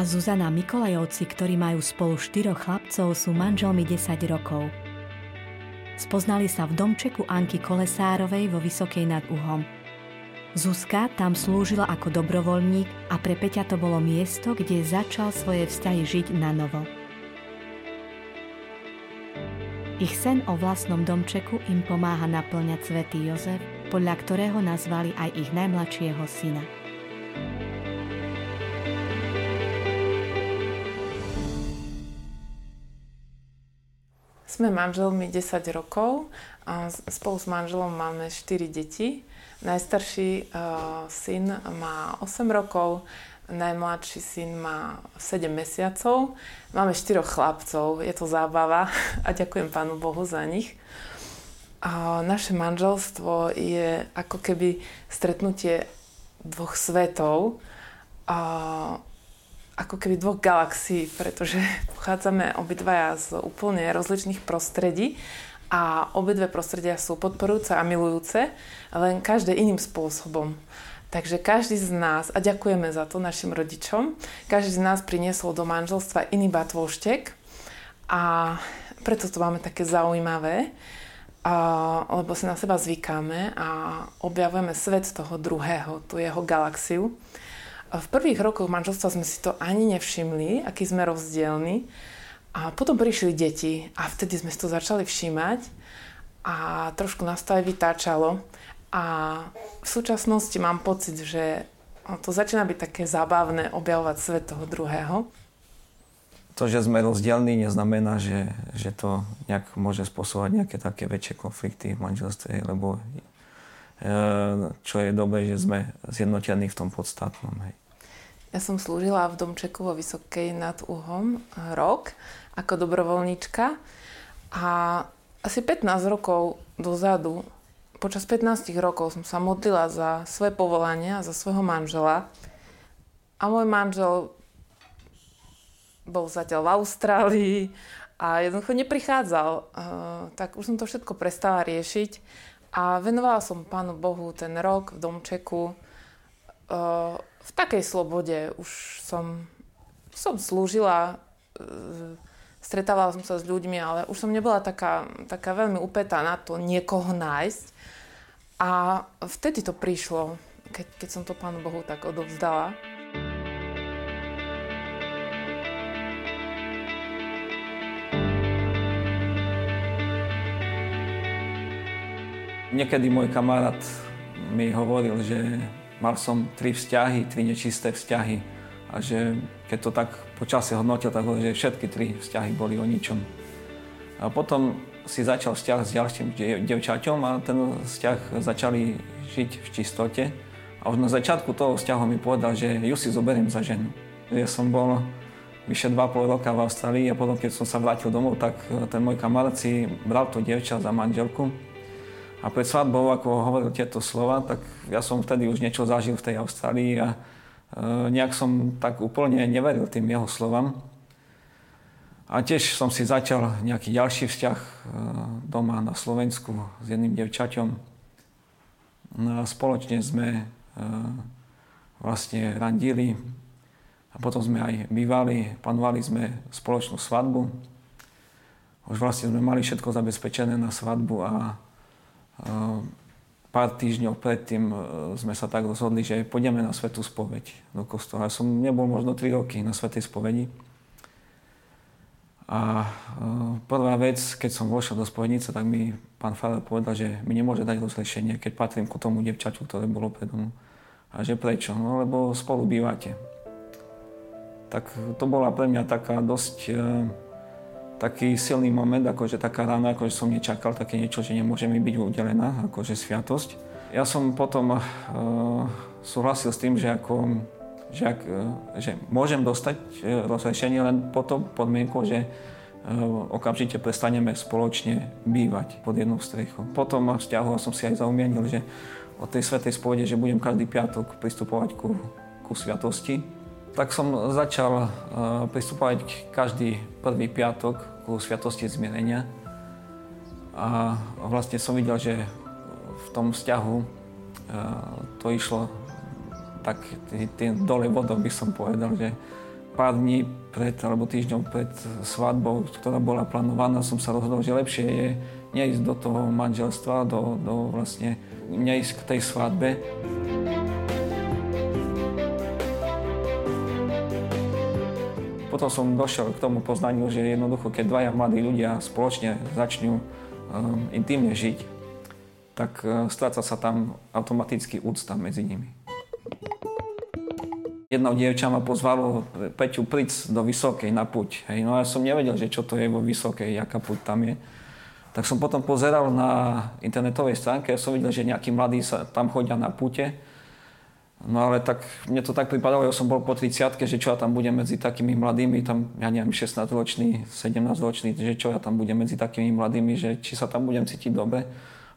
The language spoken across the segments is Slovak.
A Zuzana Mikolajovci, ktorí majú spolu štyroch chlapcov, sú manželmi 10 rokov. Spoznali sa v domčeku Anky Kolesárovej vo Vysokej nad Uhom. Zuzka tam slúžila ako dobrovoľník a pre Peťa to bolo miesto, kde začal svoje vzťahy žiť na novo. Ich sen o vlastnom domčeku im pomáha naplňať svätý Jozef, podľa ktorého nazvali aj ich najmladšieho syna. Sme manželmi 10 rokov a spolu s manželom máme 4 deti. Najstarší uh, syn má 8 rokov, najmladší syn má 7 mesiacov. Máme 4 chlapcov, je to zábava a ďakujem Pánu Bohu za nich. A naše manželstvo je ako keby stretnutie dvoch svetov. A ako keby dvoch galaxií, pretože pochádzame obidvaja z úplne rozličných prostredí a obidve prostredia sú podporujúce a milujúce, len každé iným spôsobom. Takže každý z nás, a ďakujeme za to našim rodičom, každý z nás priniesol do manželstva iný batôštek a preto to máme také zaujímavé, a, lebo si na seba zvykáme a objavujeme svet toho druhého, tú jeho galaxiu. V prvých rokoch manželstva sme si to ani nevšimli, aký sme rozdielni. A potom prišli deti a vtedy sme si to začali všímať a trošku nás to aj vytáčalo. A v súčasnosti mám pocit, že to začína byť také zábavné objavovať svet toho druhého. To, že sme rozdielní, neznamená, že, že to nejak môže spôsobovať nejaké také väčšie konflikty v manželstve, lebo čo je dobré, že sme zjednotení v tom podstatnom. Hej. Ja som slúžila v domčeku vo Vysokej nad Uhom rok ako dobrovoľníčka a asi 15 rokov dozadu, počas 15 rokov som sa modlila za svoje povolania, za svojho manžela a môj manžel bol zatiaľ v Austrálii a jednoducho neprichádzal. Tak už som to všetko prestala riešiť a venovala som Pánu Bohu ten rok v domčeku v takej slobode. Už som, som slúžila, e, stretávala som sa s ľuďmi, ale už som nebola taká, taká veľmi upetá na to niekoho nájsť. A vtedy to prišlo, keď, keď som to Pánu Bohu tak odovzdala. Niekedy môj kamarát mi hovoril, že mal som tri vzťahy, tri nečisté vzťahy a že keď to tak počasie hodnotil, tak hovoril, že všetky tri vzťahy boli o ničom. A potom si začal vzťah s ďalším devčaťom a ten vzťah začali žiť v čistote. A už na začiatku toho vzťahu mi povedal, že ju si zoberiem za ženu. Ja som bol vyše 2,5 roka v Austrálii a potom, keď som sa vrátil domov, tak ten môj kamarát si bral to devča za manželku a pred svadbou, ako hovoril tieto slova, tak ja som vtedy už niečo zažil v tej Austrálii a e, nejak som tak úplne neveril tým jeho slovám. A tiež som si začal nejaký ďalší vzťah e, doma na Slovensku s jedným devčaťom. No a spoločne sme e, vlastne randili a potom sme aj bývali, panovali sme spoločnú svadbu. Už vlastne sme mali všetko zabezpečené na svadbu a pár týždňov predtým e, sme sa tak rozhodli, že pôjdeme na svetú spoveď do kostola. Ja som nebol možno 3 roky na svetej spovedi. A e, prvá vec, keď som vošiel do spovednice, tak mi pán Farel povedal, že mi nemôže dať rozlešenie, keď patrím ku tomu devčaťu, ktoré bolo predo mnou. A že prečo? No lebo spolu bývate. Tak to bola pre mňa taká dosť e, taký silný moment, akože taká rána, akože som nečakal také niečo, že nemôže mi byť udelená, akože sviatosť. Ja som potom uh, súhlasil s tým, že, ako, že, ak, uh, že môžem dostať uh, rozrešenie len po to podmienku, že okamžite prestaneme spoločne bývať pod jednou strechou. Potom vzťahu som si aj zaumienil, že od tej svetej spovede, že budem každý piatok pristupovať ku, ku sviatosti tak som začal uh, pristupovať každý prvý piatok ku Sviatosti zmierenia. A vlastne som videl, že v tom vzťahu uh, to išlo tak tým dole vodou by som povedal, že pár dní pred, alebo týždňom pred svadbou, ktorá bola plánovaná, som sa rozhodol, že lepšie je neísť do toho manželstva, do, do vlastne, neísť k tej svadbe. Potom som došiel k tomu poznaniu, že jednoducho, keď dvaja mladí ľudia spoločne začnú um, intimne žiť, tak uh, stráca sa tam automaticky úcta medzi nimi. Jednou dievča ma pozvalo, Peťu, príď do Vysokej na puť. Hej. No ja som nevedel, že čo to je vo Vysokej, aká puť tam je. Tak som potom pozeral na internetovej stránke a som videl, že nejakí mladí sa tam chodia na pute No ale tak, mne to tak pripadalo, ja som bol po 30 že čo ja tam budem medzi takými mladými, tam, ja neviem, 16-ročný, 17-ročný, že čo ja tam budem medzi takými mladými, že či sa tam budem cítiť dobre.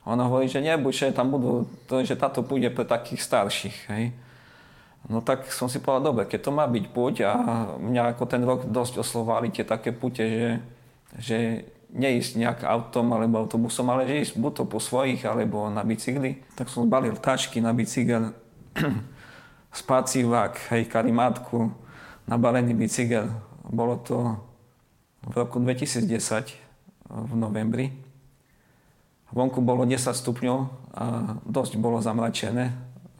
A ona hovorí, že nebuď, že tam budú, to, že táto je pre takých starších, hej. No tak som si povedal, dobre, keď to má byť púť a mňa ako ten rok dosť oslovali tie také púte, že, že neísť nejak autom alebo autobusom, ale že ísť buď to po svojich alebo na bicykli. Tak som zbalil tašky na bicykel spáci vlak, hej, karimátku, nabalený bicykel. Bolo to v roku 2010 v novembri. Vonku bolo 10 stupňov a dosť bolo zamračené.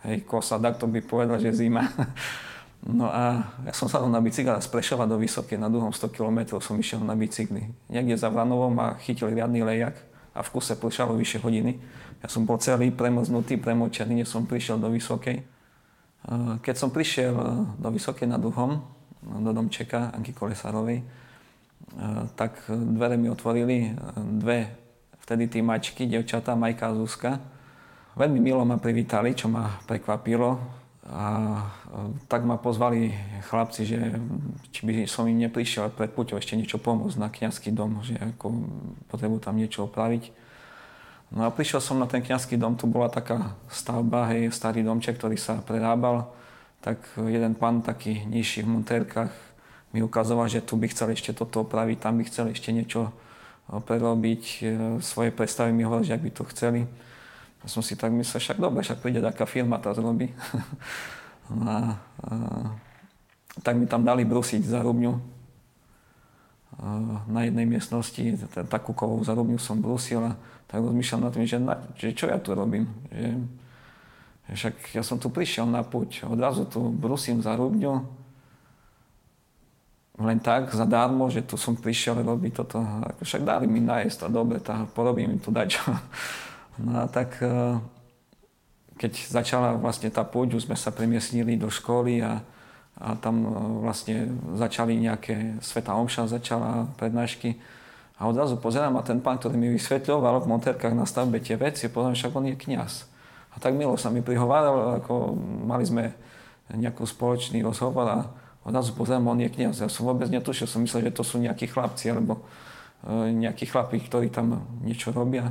Hej, kosa, tak to by povedal, že zima. No a ja som sa na bicykel z Prešova do Vysokej, na dlhom 100 km som išiel na bicykli. Niekde za Vranovom ma chytil riadny lejak a v kuse pršalo vyše hodiny. Ja som bol celý premrznutý, premočený, než som prišiel do Vysokej. Keď som prišiel e, do Vysokej nad Uhom, do domčeka Anky Kolesárovej, e, tak dvere mi otvorili dve vtedy tí mačky, devčatá, Majka a Zuzka. Veľmi milo ma privítali, čo ma prekvapilo. A tak ma pozvali chlapci, že či by som im neprišiel pred puťou ešte niečo pomôcť na kniazský dom, že ako potrebujú tam niečo opraviť. No a prišiel som na ten kňazský dom, tu bola taká stavba, hej, starý domček, ktorý sa prerábal. Tak jeden pán taký nižší v montérkach mi ukazoval, že tu by chcel ešte toto opraviť, tam by chcel ešte niečo eh, prerobiť, eh, svoje predstavy mi hovoril, že ak by to chceli. A som si tak myslel, však dobre, však príde taká firma, tá zrobí. no a, a, tak mi tam dali brusiť za rubňu na jednej miestnosti, takú kovovú zarobňu som brusil a tak rozmýšľam nad tým, že, na, že čo ja tu robím. Že, však ja som tu prišiel na puť, odrazu tu brusím zarobňu, len tak, zadarmo, že tu som prišiel robiť toto. Však dali mi najesť a dobre, tá, porobím im tu dať. No a tak, e, keď začala vlastne tá púť, už sme sa premiesnili do školy a a tam e, vlastne začali nejaké, Sveta Omša začala prednášky a odrazu pozerám a ten pán, ktorý mi vysvetľoval v monterkách na stavbe tie veci, pozerám, však on je kniaz. A tak milo sa mi prihováral, ako mali sme nejaký spoločný rozhovor a odrazu pozerám, on je kniaz. Ja som vôbec netušil, som myslel, že to sú nejakí chlapci alebo e, nejakí chlapi, ktorí tam niečo robia.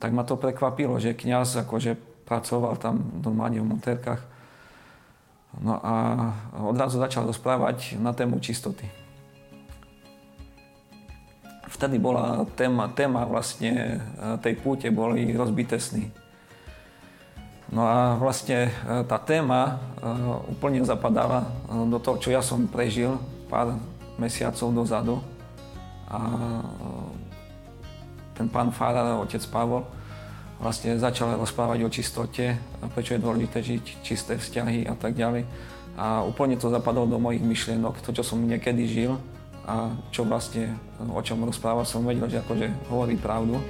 Tak ma to prekvapilo, že kniaz akože pracoval tam normálne v monterkách No a odrazu začal rozprávať na tému čistoty. Vtedy bola téma, téma vlastne e, tej púte, boli rozbité sny. No a vlastne e, tá téma e, úplne zapadala do toho, čo ja som prežil pár mesiacov dozadu. A ten pán Fára, otec Pavol, vlastne začal rozprávať o čistote, prečo je dôležité žiť čisté vzťahy a tak ďalej. A úplne to zapadlo do mojich myšlienok, to, čo som niekedy žil a čo vlastne, o čom rozprával, som vedel, že akože hovorí pravdu.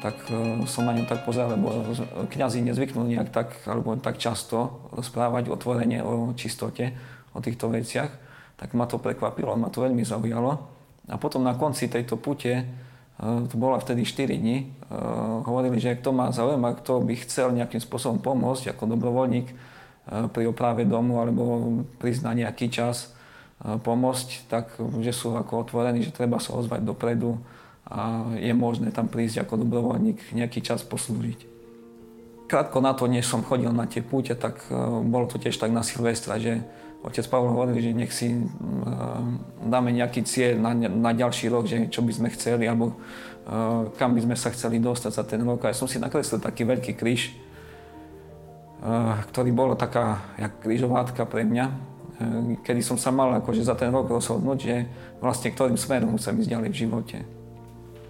Tak e, som na ňu tak pozeral, lebo kňazi nezvyknú nejak tak, alebo tak často rozprávať otvorene o čistote, o týchto veciach, tak ma to prekvapilo, ma to veľmi zaujalo. A potom na konci tejto pute, e, to bola vtedy 4 dní, e, hovorili, že kto má záujem kto by chcel nejakým spôsobom pomôcť ako dobrovoľník pri oprave domu alebo prísť na nejaký čas pomôcť, tak že sú ako otvorení, že treba sa ozvať dopredu, a je možné tam prísť ako dobrovoľník nejaký čas poslúžiť. Krátko na to, než som chodil na tie púte, tak e, bolo to tiež tak na Silvestra, že otec Pavel hovoril, že nech si dáme nejaký cieľ na, na ďalší rok, že čo by sme chceli, alebo kam by sme sa chceli dostať za ten rok. A ja som si nakreslil taký veľký kríž, ktorý bolo taká jak križovátka pre mňa, kedy som sa mal akože za ten rok rozhodnúť, že vlastne ktorým smerom chcem ísť ďalej v živote.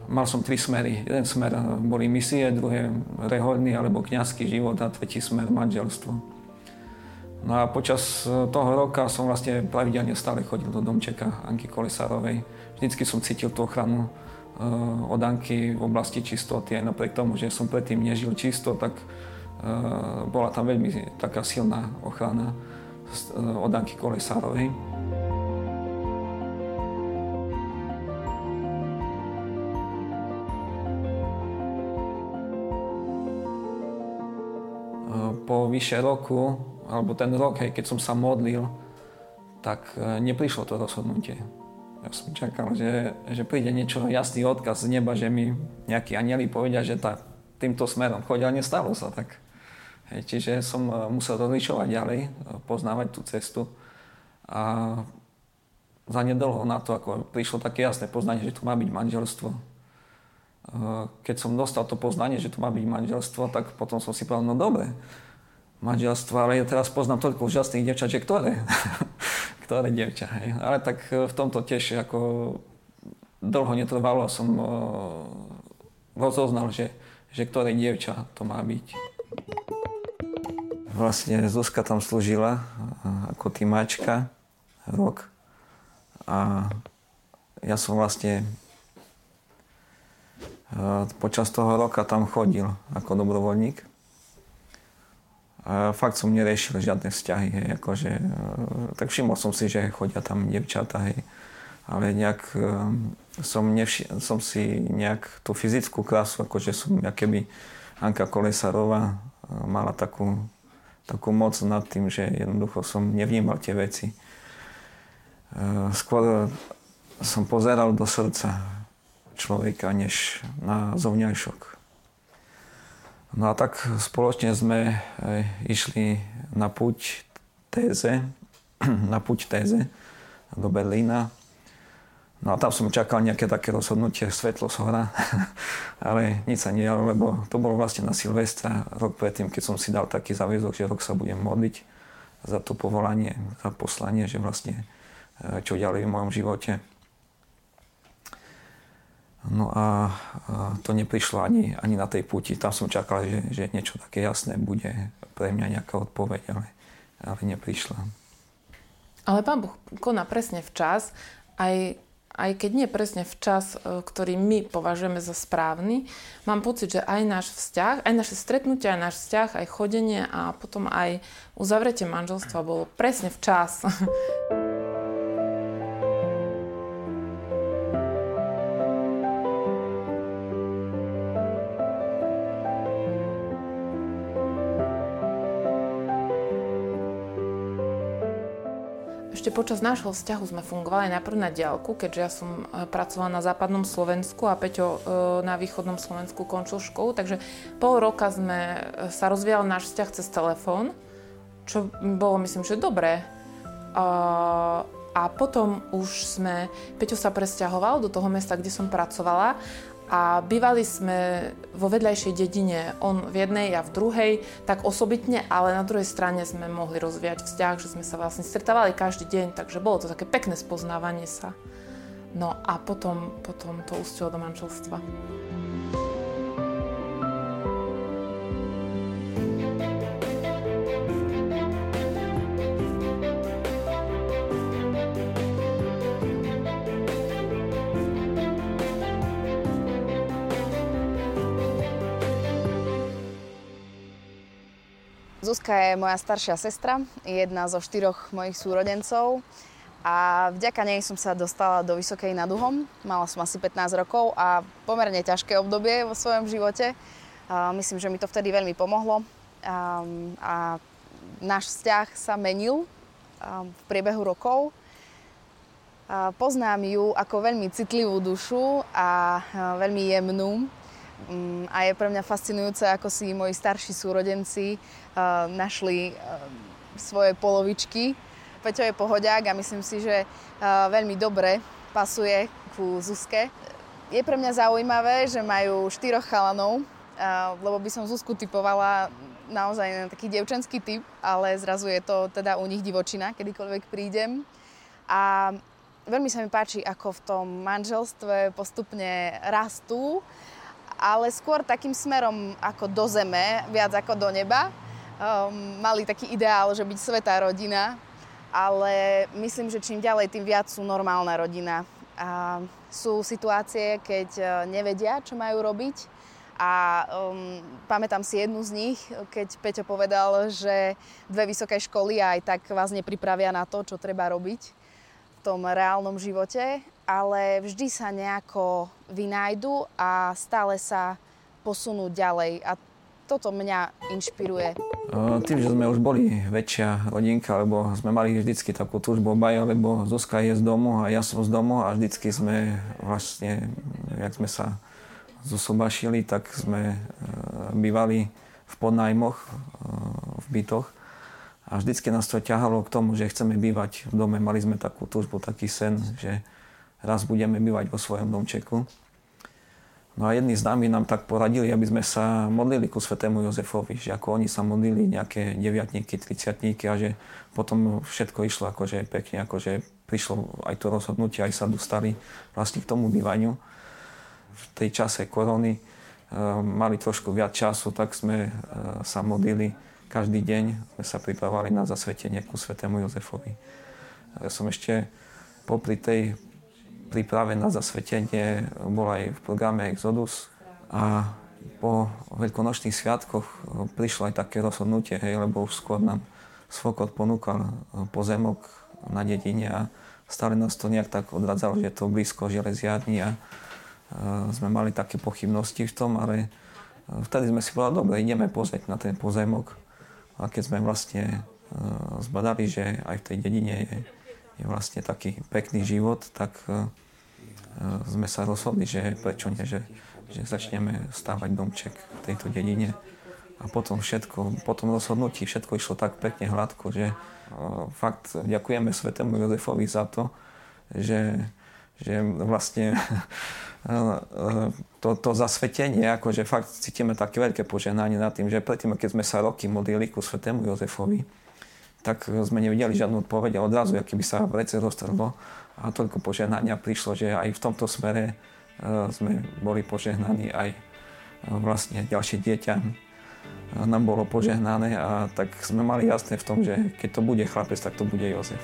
Mal som tri smery. Jeden smer boli misie, druhé rehorný alebo kňazský život a tretí smer manželstvo. No a počas toho roka som vlastne pravidelne stále chodil do domčeka Anky Kolesárovej. Vždycky som cítil tú ochranu eh, od Anky v oblasti čistoty. Aj napriek tomu, že som predtým nežil čisto, tak eh, bola tam veľmi taká silná ochrana od Anky Kolesárovej. Po vyše roku, alebo ten rok, hej, keď som sa modlil, tak e, neprišlo to rozhodnutie. Ja som čakal, že, že príde niečo, jasný odkaz z neba, že mi nejakí anieli povedia, že tá, týmto smerom chodia, ale nestalo sa tak. Hej, čiže som e, musel rozlišovať ďalej, e, poznávať tú cestu. A za nedlho na to, ako prišlo také jasné poznanie, že tu má byť manželstvo. Keď som dostal to poznanie, že tu má byť manželstvo, tak potom som si povedal, no dobre, manželstva, ale ja teraz poznám toľko úžasných devčat, že ktoré? ktoré devča, hej. Ale tak e, v tomto tiež ako dlho netrvalo som uh, rozoznal, že, že ktoré dievča to má byť. Vlastne Zuzka tam slúžila ako týmačka rok a ja som vlastne počas toho roka tam chodil ako dobrovoľník a fakt som neriešil žiadne vzťahy, hej, akože, e, tak všimol som si, že chodia tam devčata, hej, ale nejak e, som, nevši- som si nejak tú fyzickú krásu, akože som keby Anka Kolesarová e, mala takú, takú moc nad tým, že jednoducho som nevnímal tie veci. Skôr som pozeral do srdca človeka, než na zovňajšok. No a tak spoločne sme eh, išli na puť téze, na puť téze do Berlína. No a tam som čakal nejaké také rozhodnutie, svetlo z hora, ale nič sa nejalo, lebo to bolo vlastne na Silvestra, rok predtým, keď som si dal taký záväzok, že rok sa budem modliť za to povolanie, za poslanie, že vlastne eh, čo ďalej v mojom živote. No a, to neprišlo ani, ani na tej puti. Tam som čakal, že, že niečo také jasné bude pre mňa nejaká odpoveď, ale, ale neprišla. Ale Pán Boh koná presne včas, aj, aj keď nie presne v čas, e, ktorý my považujeme za správny. Mám pocit, že aj náš vzťah, aj naše stretnutie, aj náš vzťah, aj chodenie a potom aj uzavretie manželstva bolo presne včas. Ešte počas nášho vzťahu sme fungovali najprv na diálku, keďže ja som e, pracovala na západnom Slovensku a Peťo e, na východnom Slovensku končil školu, takže pol roka sme e, sa rozvíjal náš vzťah cez telefón, čo bolo myslím, že dobré. A, potom už sme, Peťo sa presťahoval do toho mesta, kde som pracovala a bývali sme vo vedľajšej dedine, on v jednej, ja v druhej, tak osobitne, ale na druhej strane sme mohli rozvíjať vzťah, že sme sa vlastne stretávali každý deň, takže bolo to také pekné spoznávanie sa. No a potom, potom to ustilo do manželstva. Zuzka je moja staršia sestra, jedna zo štyroch mojich súrodencov a vďaka nej som sa dostala do Vysokej nad Uhom. Mala som asi 15 rokov a pomerne ťažké obdobie vo svojom živote. Myslím, že mi to vtedy veľmi pomohlo a, náš vzťah sa menil v priebehu rokov. Poznám ju ako veľmi citlivú dušu a veľmi jemnú a je pre mňa fascinujúce, ako si moji starší súrodenci uh, našli uh, svoje polovičky Peťo je pohodiak a myslím si, že veľmi dobre pasuje ku Zuzke. Je pre mňa zaujímavé, že majú štyroch chalanov, lebo by som Zuzku typovala naozaj na taký devčenský typ, ale zrazu je to teda u nich divočina, kedykoľvek prídem. A veľmi sa mi páči, ako v tom manželstve postupne rastú, ale skôr takým smerom ako do zeme, viac ako do neba um, mali taký ideál, že byť svetá rodina, ale myslím, že čím ďalej, tým viac sú normálna rodina. A sú situácie, keď uh, nevedia, čo majú robiť. A um, pamätám si jednu z nich, keď Peťo povedal, že dve vysoké školy aj tak vás nepripravia na to, čo treba robiť v tom reálnom živote, ale vždy sa nejako vynájdu a stále sa posunú ďalej. A toto mňa inšpiruje. Tým, že sme už boli väčšia rodinka, lebo sme mali vždycky takú túžbu obaj, lebo Zuzka je z domu a ja som z domu a vždycky sme vlastne, jak sme sa zosobašili, tak sme e, bývali v podnajmoch, e, v bytoch. A vždycky nás to ťahalo k tomu, že chceme bývať v dome. Mali sme takú túžbu, taký sen, že raz budeme bývať vo svojom domčeku. No a jedni z nami nám tak poradili, aby sme sa modlili ku svetému Jozefovi, že ako oni sa modlili nejaké deviatníky, triciatníky a že potom všetko išlo akože pekne, akože prišlo aj to rozhodnutie, aj sa dostali vlastne k tomu bývaniu. V tej čase korony e, mali trošku viac času, tak sme e, sa modlili každý deň, sme sa pripravovali na zasvetenie ku svetému Jozefovi. Ja som ešte popri tej príprave na zasvetenie bol aj v programe Exodus a po veľkonočných sviatkoch prišlo aj také rozhodnutie, hej, lebo už skôr nám Svokot ponúkal pozemok na dedine a stále nás to nejak tak odradzalo, že je to blízko železiarni a sme mali také pochybnosti v tom, ale vtedy sme si povedali, dobre, ideme pozrieť na ten pozemok. A keď sme vlastne zbadali, že aj v tej dedine je je vlastne taký pekný život, tak e, e, sme sa rozhodli, že prečo nie, že, že začneme stávať domček v tejto dedine. A potom všetko, po rozhodnutí všetko išlo tak pekne hladko, že e, fakt ďakujeme svetému Jozefovi za to, že, že vlastne to, to zasvetenie, akože fakt cítime také veľké požehnanie nad tým, že predtým, keď sme sa roky modlili ku svetému Jozefovi, tak sme nevideli žiadnu odpoveď a odrazu, aký by sa vrece roztrhlo a toľko požehnania prišlo, že aj v tomto smere e, sme boli požehnaní aj e, vlastne ďalšie dieťa e, nám bolo požehnané a tak sme mali jasné v tom, že keď to bude chlapec, tak to bude Jozef.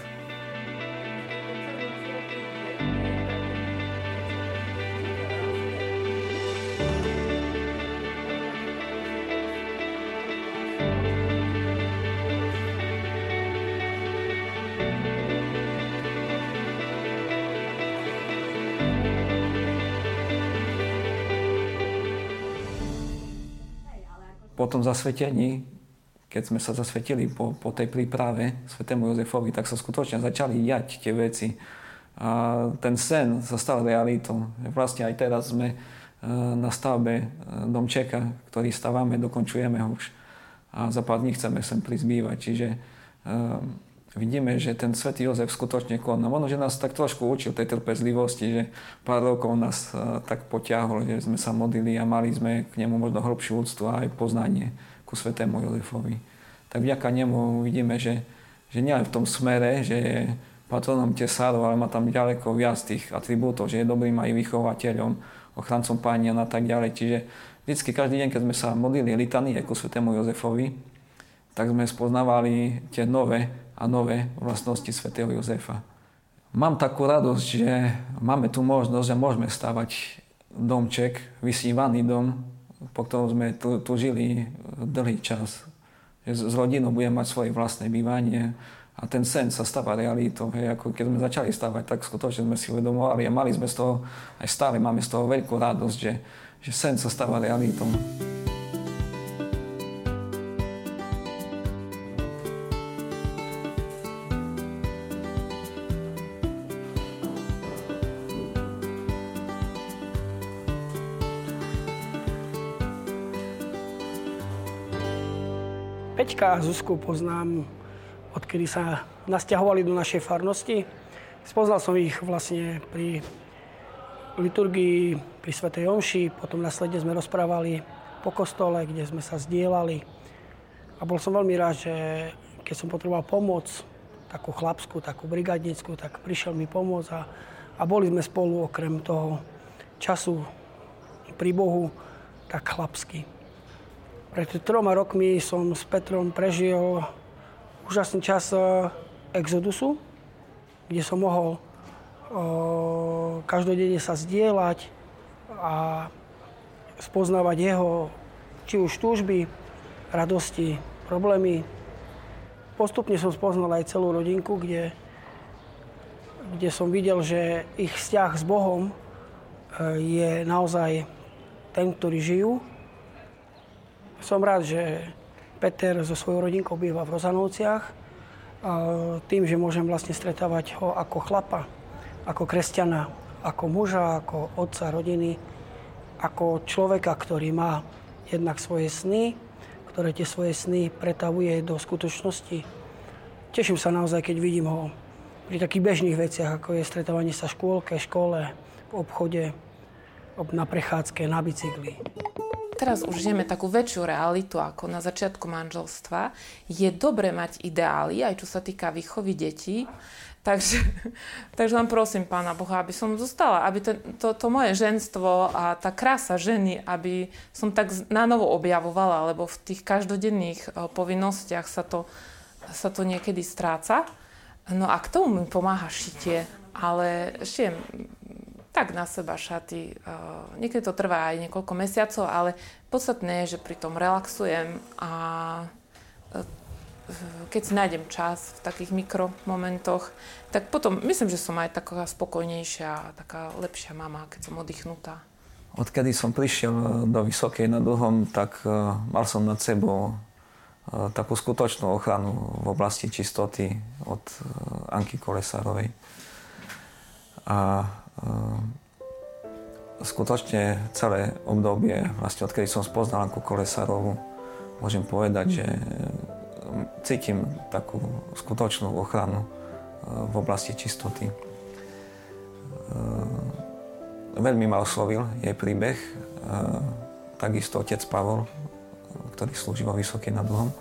Zasvetení, keď sme sa zasvetili po, po tej príprave svetému Jozefovi, tak sa skutočne začali diať tie veci. A ten sen sa stal realitou. Vlastne aj teraz sme e, na stavbe e, domčeka, ktorý stavame, dokončujeme ho už. A za pár dní chceme sem prizbývať. Čiže e, vidíme, že ten svätý Jozef skutočne koná. Ono, že nás tak trošku učil tej trpezlivosti, že pár rokov nás uh, tak potiahol, že sme sa modlili a mali sme k nemu možno hlbšiu úctu a aj poznanie ku svätému Jozefovi. Tak vďaka nemu vidíme, že, že nie v tom smere, že je patronom tesárov, ale má tam ďaleko viac tých atribútov, že je dobrým aj vychovateľom, ochrancom pánia a tak ďalej. Čiže vždycky každý deň, keď sme sa modlili litanie ku svätému Jozefovi, tak sme spoznávali tie nové a nové vlastnosti svätého Jozefa. Mám takú radosť, že máme tu možnosť, že môžeme stavať domček, vysnívaný dom, po ktorom sme tu, tu žili dlhý čas. Že s rodinou budeme mať svoje vlastné bývanie a ten sen sa stáva realitou. Hej, ako keď sme začali stavať, tak skutočne sme si uvedomovali a mali sme z toho, aj stále máme z toho veľkú radosť, že, že sen sa stáva realitou. A Zuzku poznám, odkedy sa nasťahovali do našej farnosti. Spoznal som ich vlastne pri liturgii, pri Svetej Omši, potom následne sme rozprávali po kostole, kde sme sa zdieľali. A bol som veľmi rád, že keď som potreboval pomoc, takú chlapskú, takú brigadnickú, tak prišiel mi pomôcť a, a boli sme spolu okrem toho času pri Bohu tak chlapsky. Pred troma rokmi som s Petrom prežil úžasný čas e, exodusu, kde som mohol o, e, každodenne sa zdieľať a spoznávať jeho či už túžby, radosti, problémy. Postupne som spoznal aj celú rodinku, kde, kde som videl, že ich vzťah s Bohom e, je naozaj ten, ktorý žijú. Som rád, že Peter so svojou rodinkou býva v Rozanovciach. Tým, že môžem vlastne stretávať ho ako chlapa, ako kresťana, ako muža, ako otca rodiny, ako človeka, ktorý má jednak svoje sny, ktoré tie svoje sny pretavuje do skutočnosti. Teším sa naozaj, keď vidím ho pri takých bežných veciach, ako je stretávanie sa škôlke, škole, v obchode, na prechádzke, na bicykli. Teraz už žijeme takú väčšiu realitu ako na začiatku manželstva. Je dobre mať ideály, aj čo sa týka výchovy detí, Takže, takže len prosím Pána Boha, aby som zostala, aby to, to, to moje ženstvo a tá krása ženy, aby som tak na objavovala, lebo v tých každodenných eh, povinnostiach sa to, sa to niekedy stráca. No a k tomu mi pomáha šitie, ale šijem tak na seba šaty. Eh, niekedy to trvá aj niekoľko mesiacov, ale podstatné je, že pri tom relaxujem a eh, keď si nájdem čas v takých mikromomentoch, tak potom myslím, že som aj taká spokojnejšia, taká lepšia mama, keď som oddychnutá. Odkedy som prišiel do Vysokej nad Uhom, tak mal som nad sebou takú skutočnú ochranu v oblasti čistoty od Anky Kolesárovej. A skutočne celé obdobie, vlastne odkedy som spoznal Anku Kolesárovu, môžem povedať, že cítim takú skutočnú ochranu e, v oblasti čistoty. E, veľmi ma oslovil jej príbeh, e, takisto otec Pavol, ktorý slúži vo Vysokej nad Uhom.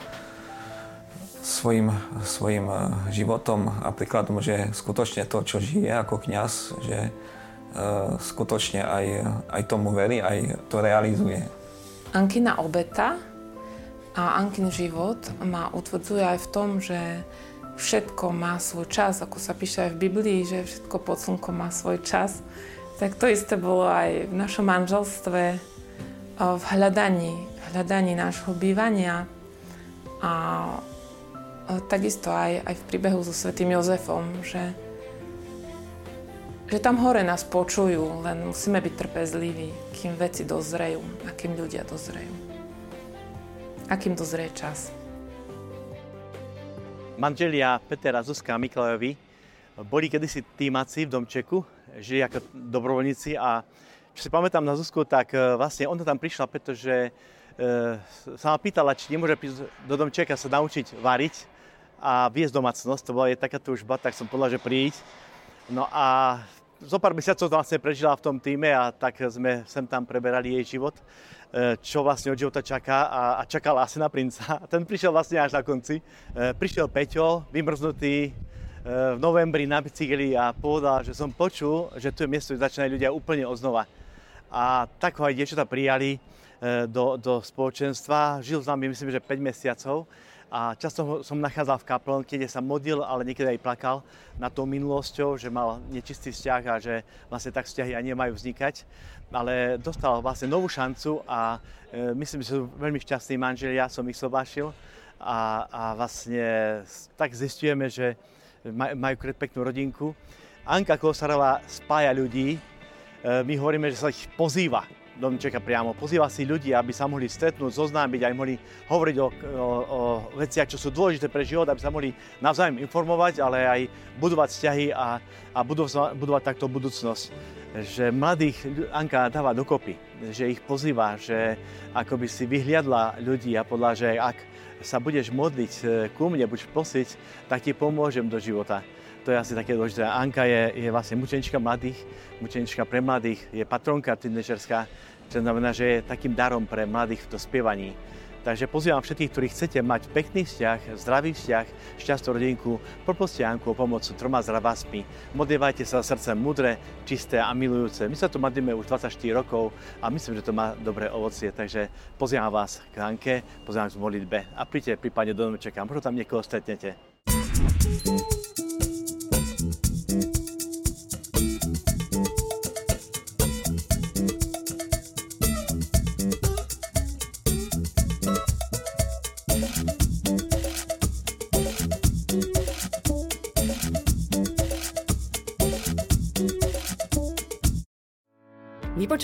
Svojim, svojim životom a príkladom, že skutočne to, čo žije ako kňaz, že skutočne aj, aj tomu verí, aj to realizuje. Ankina obeta a Ankin život ma utvrdzuje aj v tom, že všetko má svoj čas, ako sa píše aj v Biblii, že všetko pod slnkom má svoj čas. Tak to isté bolo aj v našom manželstve, v hľadaní, hľadaní nášho bývania a takisto aj, aj v príbehu so svetým Jozefom, že, že tam hore nás počujú, len musíme byť trpezliví, kým veci dozrejú a kým ľudia dozrejú akým dozrie čas. Manželia Peter a Zuzka Miklajovi boli kedysi týmaci v Domčeku, žili ako dobrovoľníci a čo si pamätám na Zuzku, tak e, vlastne ona tam prišla, pretože e, sa ma pýtala, či nemôže prísť do Domčeka sa naučiť variť a viesť domácnosť. To bola jej taká túžba, tak som povedal, že príď. No a zo pár mesiacov vlastne prežila v tom týme a tak sme sem tam preberali jej život. E, čo vlastne od života čaká a, a čakala asi na princa. A ten prišiel vlastne až na konci. E, prišiel Peťo, vymrznutý, e, v novembri na bicykli a povedal, že som počul, že tu je miesto, kde začínajú ľudia úplne oznova. A tak ho aj dievčatá prijali do, do spoločenstva. Žil s nami, myslím, že 5 mesiacov a často som nachádzal v kaplnke, kde sa modlil, ale niekedy aj plakal nad tou minulosťou, že mal nečistý vzťah a že vlastne tak vzťahy ani nemajú vznikať. Ale dostal vlastne novú šancu a e, myslím, že sú veľmi šťastní manželia, som ich sobášil a, a vlastne tak zistujeme, že majú peknú rodinku. Anka Kosarová spája ľudí, e, my hovoríme, že sa ich pozýva domčeka priamo. Pozýva si ľudí, aby sa mohli stretnúť, zoznámiť, aj mohli hovoriť o, o, o veciach, čo sú dôležité pre život, aby sa mohli navzájom informovať, ale aj budovať vzťahy a, a budovať, budovať takto budúcnosť. Že mladých Anka dáva dokopy, že ich pozýva, že ako by si vyhliadla ľudí a podľa, že ak sa budeš modliť e, ku mne, budeš prosiť, tak ti pomôžem do života. To je asi také dôležité. Anka je, je vlastne mučenička mladých, mučenička pre mladých, je patronka tínedžerská, čo znamená, že je takým darom pre mladých v to spievaní. Takže pozývam všetkých, ktorí chcete mať pekný vzťah, zdravý vzťah, šťastnú rodinku, poproste Anku o pomoc troma zdravásmi. Modlívajte sa srdce mudré, čisté a milujúce. My sa tu modlíme už 24 rokov a myslím, že to má dobré ovocie. Takže pozývam vás k Anke, pozývam v modlitbe a príďte prípadne do domčeka, možno tam niekoho stretnete.